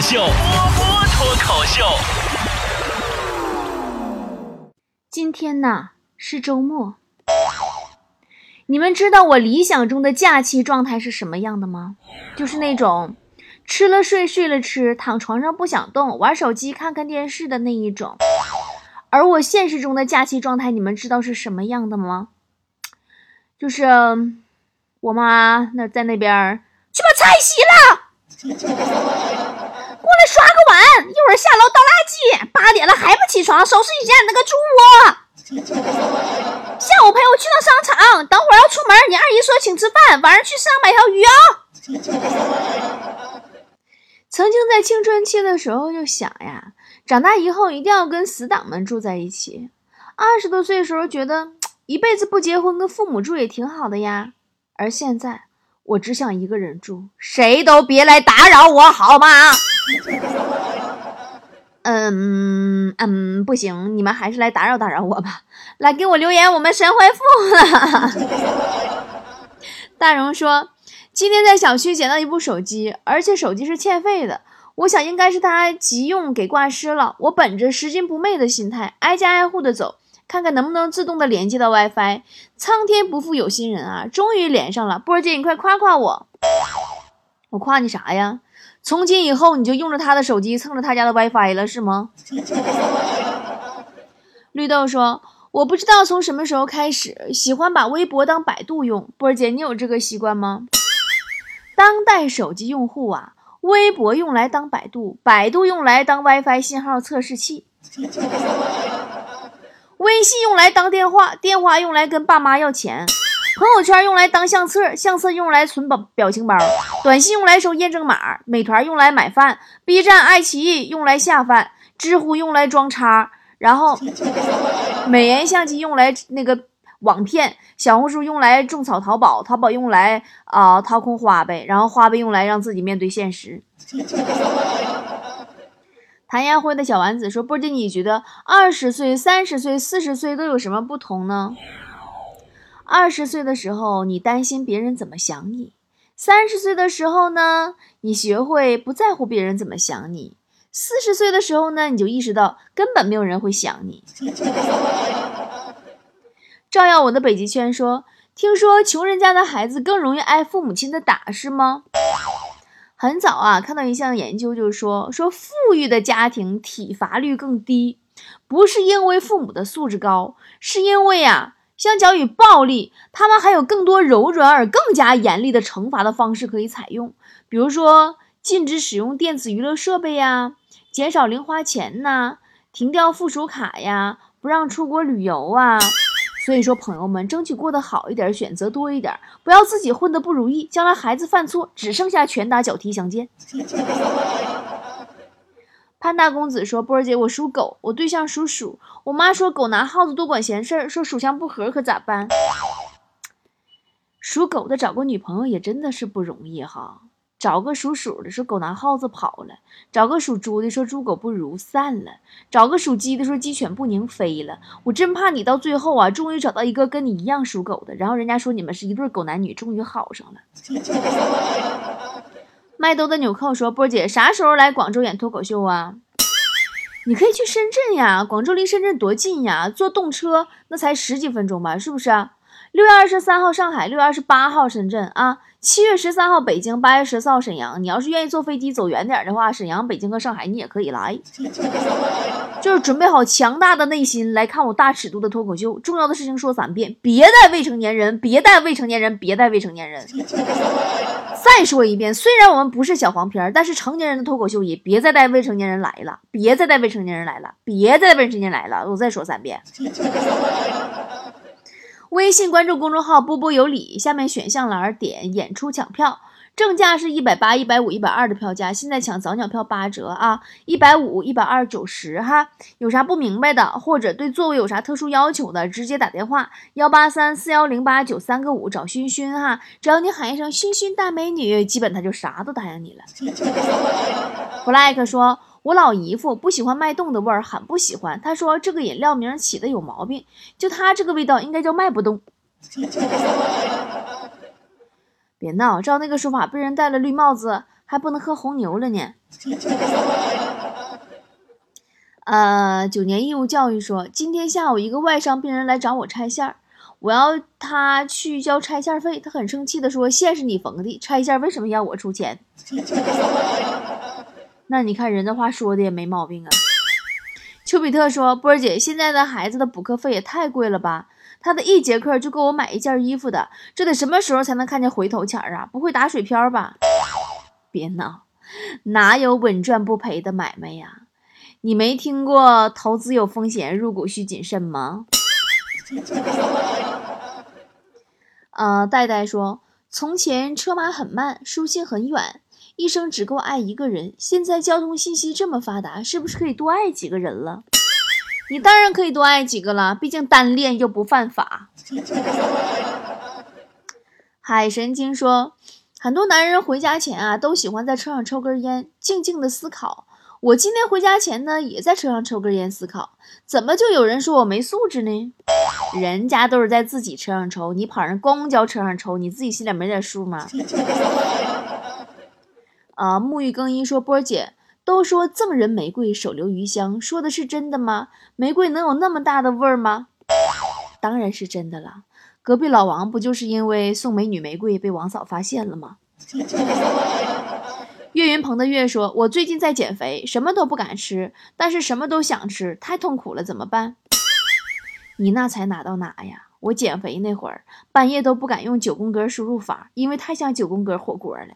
秀，波波脱口秀。今天呐是周末，你们知道我理想中的假期状态是什么样的吗？就是那种吃了睡，睡了吃，躺床上不想动，玩手机看看电视的那一种。而我现实中的假期状态，你们知道是什么样的吗？就是我妈那在那边去把菜洗了，过来刷个碗，一会儿下楼倒垃圾。八点了还不起床，收拾一下你那个猪窝。下午陪我去趟商场，等会儿要出门，你二姨说请吃饭，晚上去市场买条鱼啊。曾经在青春期的时候就想呀，长大以后一定要跟死党们住在一起。二十多岁的时候觉得一辈子不结婚跟父母住也挺好的呀，而现在我只想一个人住，谁都别来打扰我好吗？嗯嗯，不行，你们还是来打扰打扰我吧。来给我留言，我们神回复了。大荣说。今天在小区捡到一部手机，而且手机是欠费的。我想应该是他急用给挂失了。我本着拾金不昧的心态，挨家挨户的走，看看能不能自动的连接到 WiFi。苍天不负有心人啊，终于连上了。波儿姐，你快夸夸我！我夸你啥呀？从今以后你就用着他的手机蹭着他家的 WiFi 了是吗？绿豆说：“我不知道从什么时候开始喜欢把微博当百度用。波儿姐，你有这个习惯吗？”当代手机用户啊，微博用来当百度，百度用来当 WiFi 信号测试器，微信用来当电话，电话用来跟爸妈要钱，朋友圈用来当相册，相册用来存表表情包，短信用来收验证码，美团用来买饭，B 站、爱奇艺用来下饭，知乎用来装叉，然后 美颜相机用来那个。网骗，小红书用来种草，淘宝淘宝用来啊掏空花呗，然后花呗用来让自己面对现实。谭烟灰的小丸子说：“波姐，你觉得二十岁、三十岁、四十岁都有什么不同呢？二十岁的时候，你担心别人怎么想你；三十岁的时候呢，你学会不在乎别人怎么想你；四十岁的时候呢，你就意识到根本没有人会想你。”照耀我的北极圈说：“听说穷人家的孩子更容易挨父母亲的打，是吗？”很早啊，看到一项研究，就是说，说富裕的家庭体罚率更低，不是因为父母的素质高，是因为啊，相较于暴力，他们还有更多柔软而更加严厉的惩罚的方式可以采用，比如说禁止使用电子娱乐设备呀，减少零花钱呐，停掉附属卡呀，不让出国旅游啊。所以说，朋友们，争取过得好一点，选择多一点，不要自己混得不如意，将来孩子犯错，只剩下拳打脚踢相见。潘大公子说：“波儿姐，我属狗，我对象属鼠，我妈说狗拿耗子多管闲事儿，说属相不合，可咋办？”属狗的找个女朋友也真的是不容易哈。找个属鼠的说狗拿耗子跑了，找个属猪的说猪狗不如散了，找个属鸡的说鸡犬不宁飞了。我真怕你到最后啊，终于找到一个跟你一样属狗的，然后人家说你们是一对狗男女，终于好上了。麦兜的纽扣说：“波姐啥时候来广州演脱口秀啊？你可以去深圳呀，广州离深圳多近呀，坐动车那才十几分钟吧，是不是？六月二十三号上海，六月二十八号深圳啊。”七月十三号北京，八月十四号沈阳。你要是愿意坐飞机走远点的话，沈阳、北京和上海你也可以来，就是准备好强大的内心来看我大尺度的脱口秀。重要的事情说三遍，别带未成年人，别带未成年人，别带未成年人。再说一遍，虽然我们不是小黄片，但是成年人的脱口秀也别再带未成年人来了，别再带未成年人来了，别再带未成年人来了。我再说三遍。微信关注公众号“波波有理”，下面选项栏点演出抢票，正价是一百八、一百五、一百二的票价，现在抢早鸟票八折啊！一百五、一百二、九十哈。有啥不明白的，或者对座位有啥特殊要求的，直接打电话幺八三四幺零八九三个五找熏熏哈。只要你喊一声“熏熏大美女”，基本他就啥都答应你了。Black 说。我老姨夫不喜欢脉动的味儿，很不喜欢。他说这个饮料名起的有毛病，就他这个味道应该叫卖不动。别闹，照那个说法，被人戴了绿帽子还不能喝红牛了呢。呃，九年义务教育说，今天下午一个外伤病人来找我拆线儿，我要他去交拆线费，他很生气的说：“线是你缝的，拆线为什么要我出钱？” 那你看人的话说的也没毛病啊。丘比特说：“波儿姐，现在的孩子的补课费也太贵了吧？他的一节课就够我买一件衣服的，这得什么时候才能看见回头钱啊？不会打水漂吧？”别闹，哪有稳赚不赔的买卖呀？你没听过投资有风险，入股需谨慎吗？呃，戴戴说，从前车马很慢，书信很远，一生只够爱一个人。现在交通信息这么发达，是不是可以多爱几个人了？你当然可以多爱几个了，毕竟单恋又不犯法。海神经说，很多男人回家前啊，都喜欢在车上抽根烟，静静的思考。我今天回家前呢，也在车上抽根烟，思考怎么就有人说我没素质呢？人家都是在自己车上抽，你跑人公交车上抽，你自己心里没点数吗？啊，沐浴更衣说波儿姐都说赠人玫瑰，手留余香，说的是真的吗？玫瑰能有那么大的味儿吗？当然是真的了。隔壁老王不就是因为送美女玫瑰被王嫂发现了吗？岳云鹏的岳说：“我最近在减肥，什么都不敢吃，但是什么都想吃，太痛苦了，怎么办？”你那才哪到哪呀！我减肥那会儿，半夜都不敢用九宫格输入法，因为太像九宫格火锅了。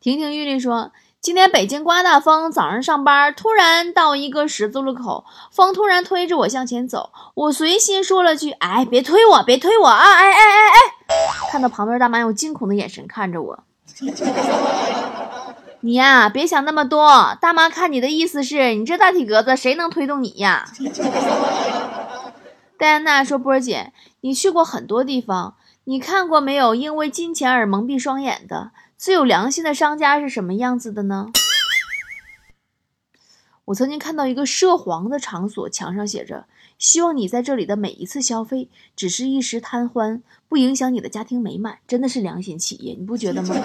亭亭玉立说：“今天北京刮大风，早上上班，突然到一个十字路口，风突然推着我向前走，我随心说了句：‘哎，别推我，别推我啊！’哎哎哎哎。”看到旁边大妈用惊恐的眼神看着我，你呀，别想那么多。大妈看你的意思是你这大体格子，谁能推动你呀？戴安娜说：“波儿姐，你去过很多地方，你看过没有？因为金钱而蒙蔽双眼的最有良心的商家是什么样子的呢？”我曾经看到一个涉黄的场所，墙上写着。希望你在这里的每一次消费只是一时贪欢，不影响你的家庭美满，真的是良心企业，你不觉得吗？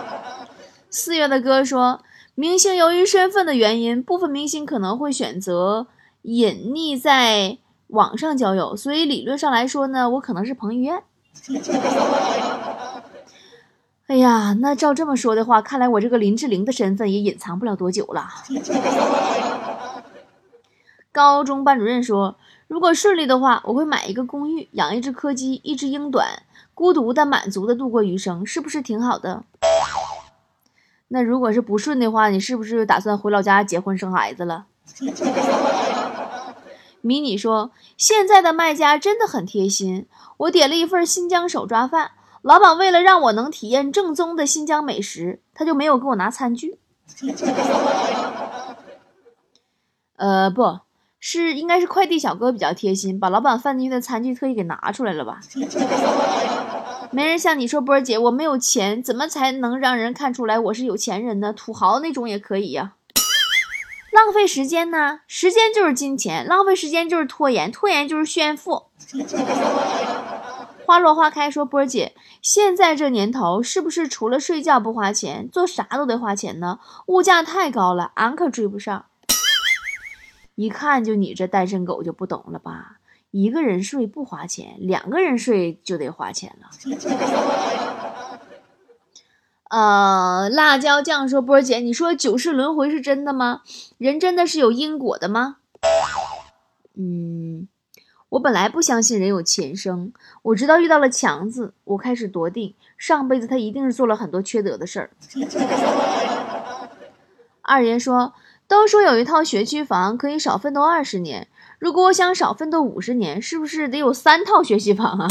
四月的歌说，明星由于身份的原因，部分明星可能会选择隐匿在网上交友，所以理论上来说呢，我可能是彭于晏。啊，那照这么说的话，看来我这个林志玲的身份也隐藏不了多久了。高中班主任说：“如果顺利的话，我会买一个公寓，养一只柯基，一只英短，孤独但满足的度过余生，是不是挺好的？”那如果是不顺的话，你是不是打算回老家结婚生孩子了？迷你说：“现在的卖家真的很贴心，我点了一份新疆手抓饭，老板为了让我能体验正宗的新疆美食，他就没有给我拿餐具。呃，不。”是，应该是快递小哥比较贴心，把老板放进去的餐具特意给拿出来了吧？没人像你说，波儿姐，我没有钱，怎么才能让人看出来我是有钱人呢？土豪那种也可以呀。浪费时间呢？时间就是金钱，浪费时间就是拖延，拖延就是炫富。花落花开说，波儿姐，现在这年头是不是除了睡觉不花钱，做啥都得花钱呢？物价太高了，俺可追不上。一看就你这单身狗就不懂了吧？一个人睡不花钱，两个人睡就得花钱了。呃，辣椒酱说：“波儿姐，你说九世轮回是真的吗？人真的是有因果的吗？”嗯，我本来不相信人有前生，我直到遇到了强子，我开始笃定上辈子他一定是做了很多缺德的事儿。二爷说。都说有一套学区房可以少奋斗二十年，如果我想少奋斗五十年，是不是得有三套学区房啊？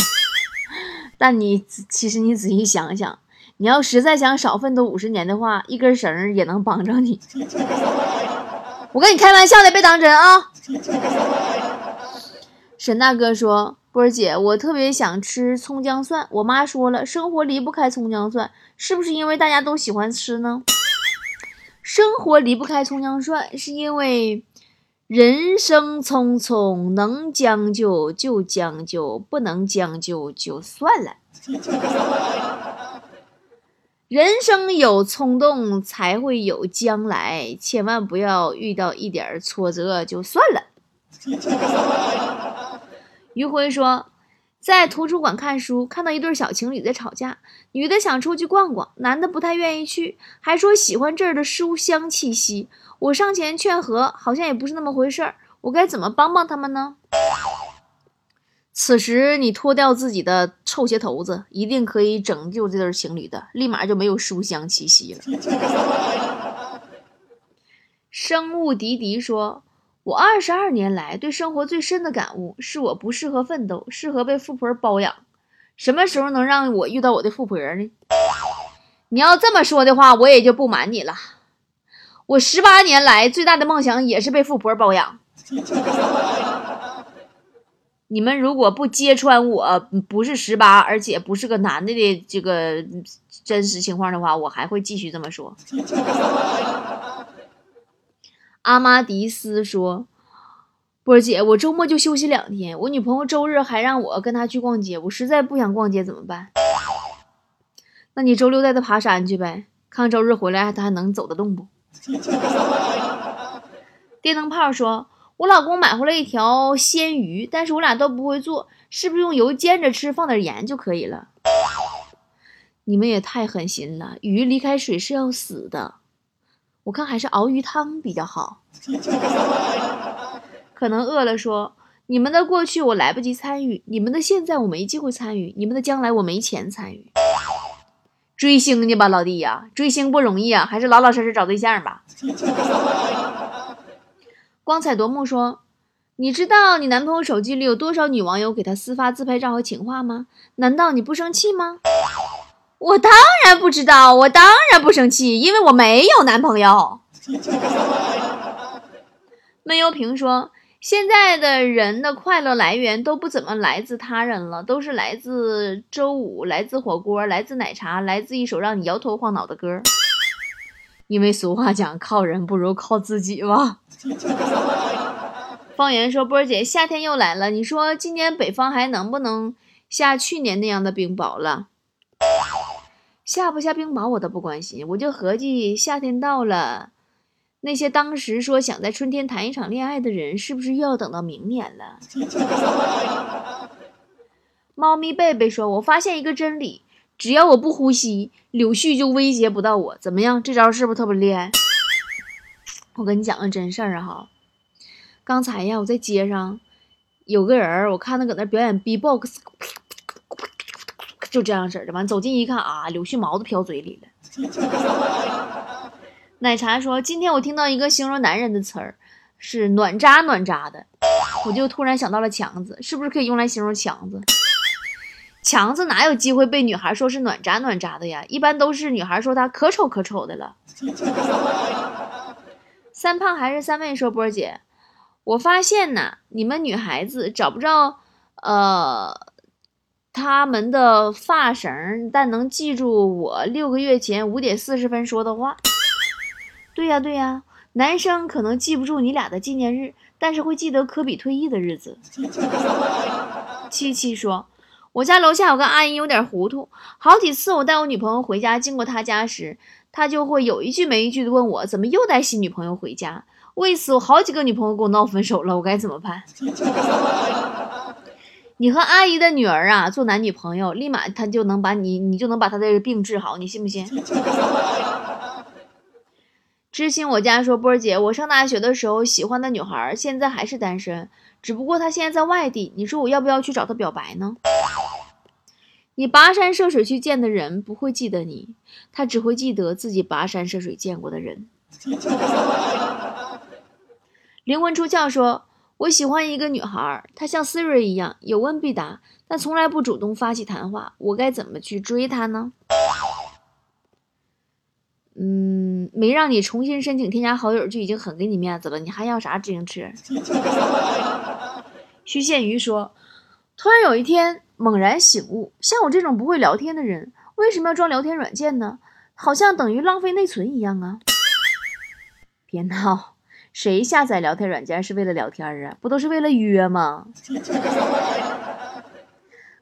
但你其实你仔细想想，你要实在想少奋斗五十年的话，一根绳也能帮着你。我跟你开玩笑的，别当真啊！沈大哥说：“波儿姐，我特别想吃葱姜蒜，我妈说了，生活离不开葱姜蒜，是不是因为大家都喜欢吃呢？”生活离不开葱姜蒜，是因为人生匆匆，能将就就将就，不能将就就算了。人生有冲动，才会有将来，千万不要遇到一点挫折就算了。余辉说，在图书馆看书，看到一对小情侣在吵架，女的想出去逛逛，男的不太愿意去，还说喜欢这儿的书香气息。我上前劝和，好像也不是那么回事儿。我该怎么帮帮他们呢？此时你脱掉自己的臭鞋头子，一定可以拯救这对情侣的，立马就没有书香气息了。生物迪迪说：“我二十二年来对生活最深的感悟是，我不适合奋斗，适合被富婆包养。什么时候能让我遇到我的富婆呢？你要这么说的话，我也就不瞒你了。我十八年来最大的梦想也是被富婆包养。”你们如果不揭穿我不是十八，而且不是个男的的这个真实情况的话，我还会继续这么说。阿玛迪斯说：“波姐，我周末就休息两天，我女朋友周日还让我跟她去逛街，我实在不想逛街，怎么办？那你周六带她爬山去呗，看周日回来她还能走得动不？” 电灯泡说。我老公买回来一条鲜鱼，但是我俩都不会做，是不是用油煎着吃，放点盐就可以了？你们也太狠心了，鱼离开水是要死的。我看还是熬鱼汤比较好。可能饿了，说你们的过去我来不及参与，你们的现在我没机会参与，你们的将来我没钱参与。追星去吧，老弟呀，追星不容易啊，还是老老实实找对象吧。光彩夺目说：“你知道你男朋友手机里有多少女网友给他私发自拍照和情话吗？难道你不生气吗？”我当然不知道，我当然不生气，因为我没有男朋友。闷油瓶说：“现在的人的快乐来源都不怎么来自他人了，都是来自周五，来自火锅，来自奶茶，来自一首让你摇头晃脑的歌。因为俗话讲，靠人不如靠自己吧。”方言说：“波儿姐，夏天又来了，你说今年北方还能不能下去年那样的冰雹了？下不下冰雹我都不关心，我就合计夏天到了，那些当时说想在春天谈一场恋爱的人，是不是又要等到明年了？” 猫咪贝贝说：“我发现一个真理，只要我不呼吸，柳絮就威胁不到我。怎么样？这招是不是特别厉害？”我跟你讲个真事儿哈，刚才呀，我在街上有个人，我看他搁那表演 B-box，就这样式儿的。完走近一看啊，柳絮毛都飘嘴里了。奶茶说：“今天我听到一个形容男人的词儿，是暖渣暖渣的。”我就突然想到了强子，是不是可以用来形容强子？强子哪有机会被女孩说是暖渣暖渣的呀？一般都是女孩说他可丑可丑的了。三胖还是三妹说：“波儿姐，我发现呐，你们女孩子找不着，呃，他们的发绳，但能记住我六个月前五点四十分说的话。对呀，对呀，男生可能记不住你俩的纪念日，但是会记得科比退役的日子。七七说，我家楼下有个阿姨有点糊涂，好几次我带我女朋友回家，经过她家时。”他就会有一句没一句的问我，怎么又带新女朋友回家？为此，我好几个女朋友跟我闹分手了，我该怎么办？你和阿姨的女儿啊，做男女朋友，立马他就能把你，你就能把他的病治好，你信不信？知心我家说，波儿姐，我上大学的时候喜欢的女孩，现在还是单身，只不过她现在在外地，你说我要不要去找她表白呢？你跋山涉水去见的人不会记得你，他只会记得自己跋山涉水见过的人。灵魂出窍说：“我喜欢一个女孩，她像 Siri 一样有问必答，但从来不主动发起谈话。我该怎么去追她呢？”嗯，没让你重新申请添加好友就已经很给你面子了，你还要啥自行车？徐宪瑜说：“突然有一天。”猛然醒悟，像我这种不会聊天的人，为什么要装聊天软件呢？好像等于浪费内存一样啊！别闹，谁下载聊天软件是为了聊天啊？不都是为了约吗？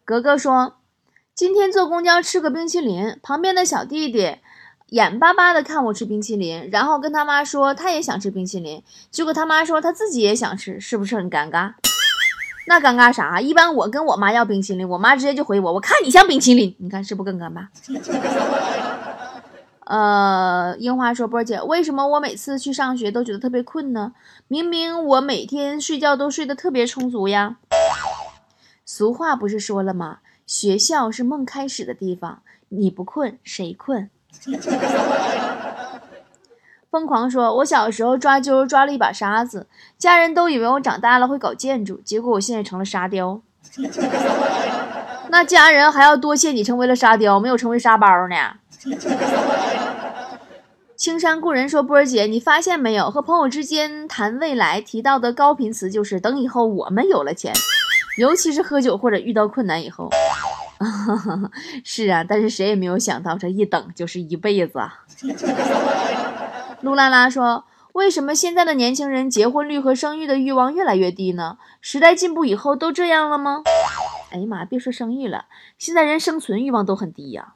格格说，今天坐公交吃个冰淇淋，旁边的小弟弟眼巴巴的看我吃冰淇淋，然后跟他妈说他也想吃冰淇淋，结果他妈说他自己也想吃，是不是很尴尬？那尴尬啥？一般我跟我妈要冰淇淋，我妈直接就回我，我看你像冰淇淋，你看是不更尴尬？呃，樱花说：“波姐，为什么我每次去上学都觉得特别困呢？明明我每天睡觉都睡得特别充足呀。”俗话不是说了吗？学校是梦开始的地方，你不困谁困？疯狂说：“我小时候抓阄抓了一把沙子，家人都以为我长大了会搞建筑，结果我现在成了沙雕。那家人还要多谢你成为了沙雕，没有成为沙包呢。” 青山故人说：“波儿姐，你发现没有？和朋友之间谈未来提到的高频词就是等以后我们有了钱，尤其是喝酒或者遇到困难以后。是啊，但是谁也没有想到这一等就是一辈子啊。”陆拉拉说：“为什么现在的年轻人结婚率和生育的欲望越来越低呢？时代进步以后都这样了吗？”哎呀妈，别说生育了，现在人生存欲望都很低呀。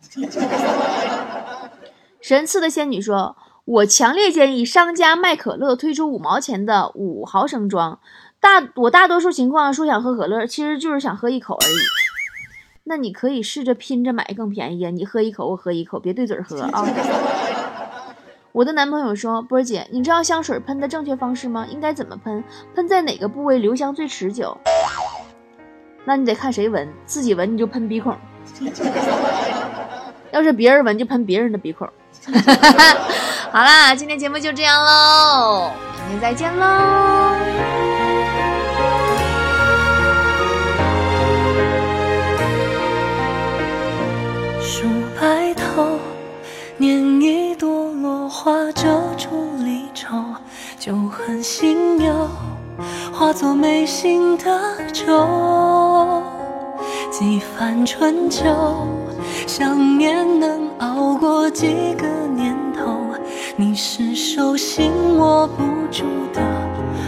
神赐的仙女说：“我强烈建议商家卖可乐推出五毛钱的五毫升装。大我大多数情况说想喝可乐，其实就是想喝一口而已。那你可以试着拼着买更便宜啊！你喝一口，我喝一口，别对嘴喝啊！” 我的男朋友说：“波儿姐，你知道香水喷的正确方式吗？应该怎么喷？喷在哪个部位留香最持久？那你得看谁闻，自己闻你就喷鼻孔，要是别人闻就喷别人的鼻孔。” 好啦，今天节目就这样喽，明天再见喽。数白头，拈一朵落花遮住离愁，旧恨新忧，化作眉心的皱。几番春秋，想念能熬过几个年头。你是手心握不住的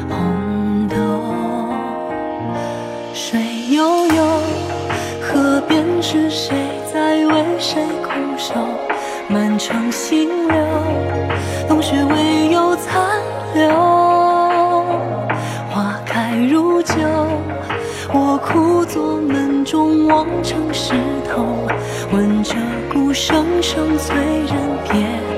红豆。水悠悠，河边是谁在为谁苦守？满城新柳，冬雪未有残留。花开如酒，我枯坐门中望成石头，问着声声催人别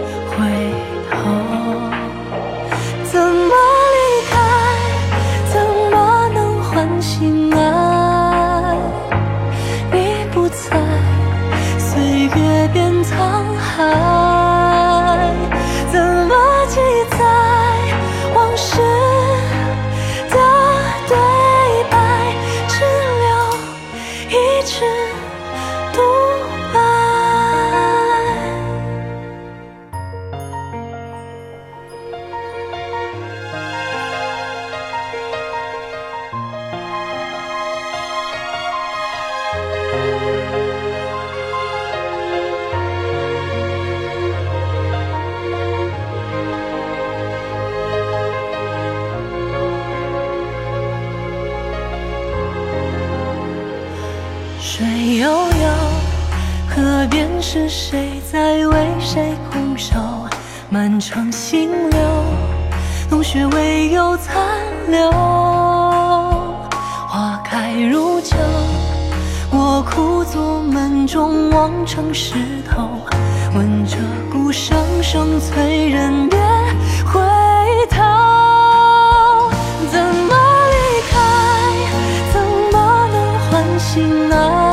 水悠悠，河边是谁在为谁空守？满城新柳，冬雪未有残留。花开如旧，我枯坐门中望成石头，闻着鼓声声催人别啊。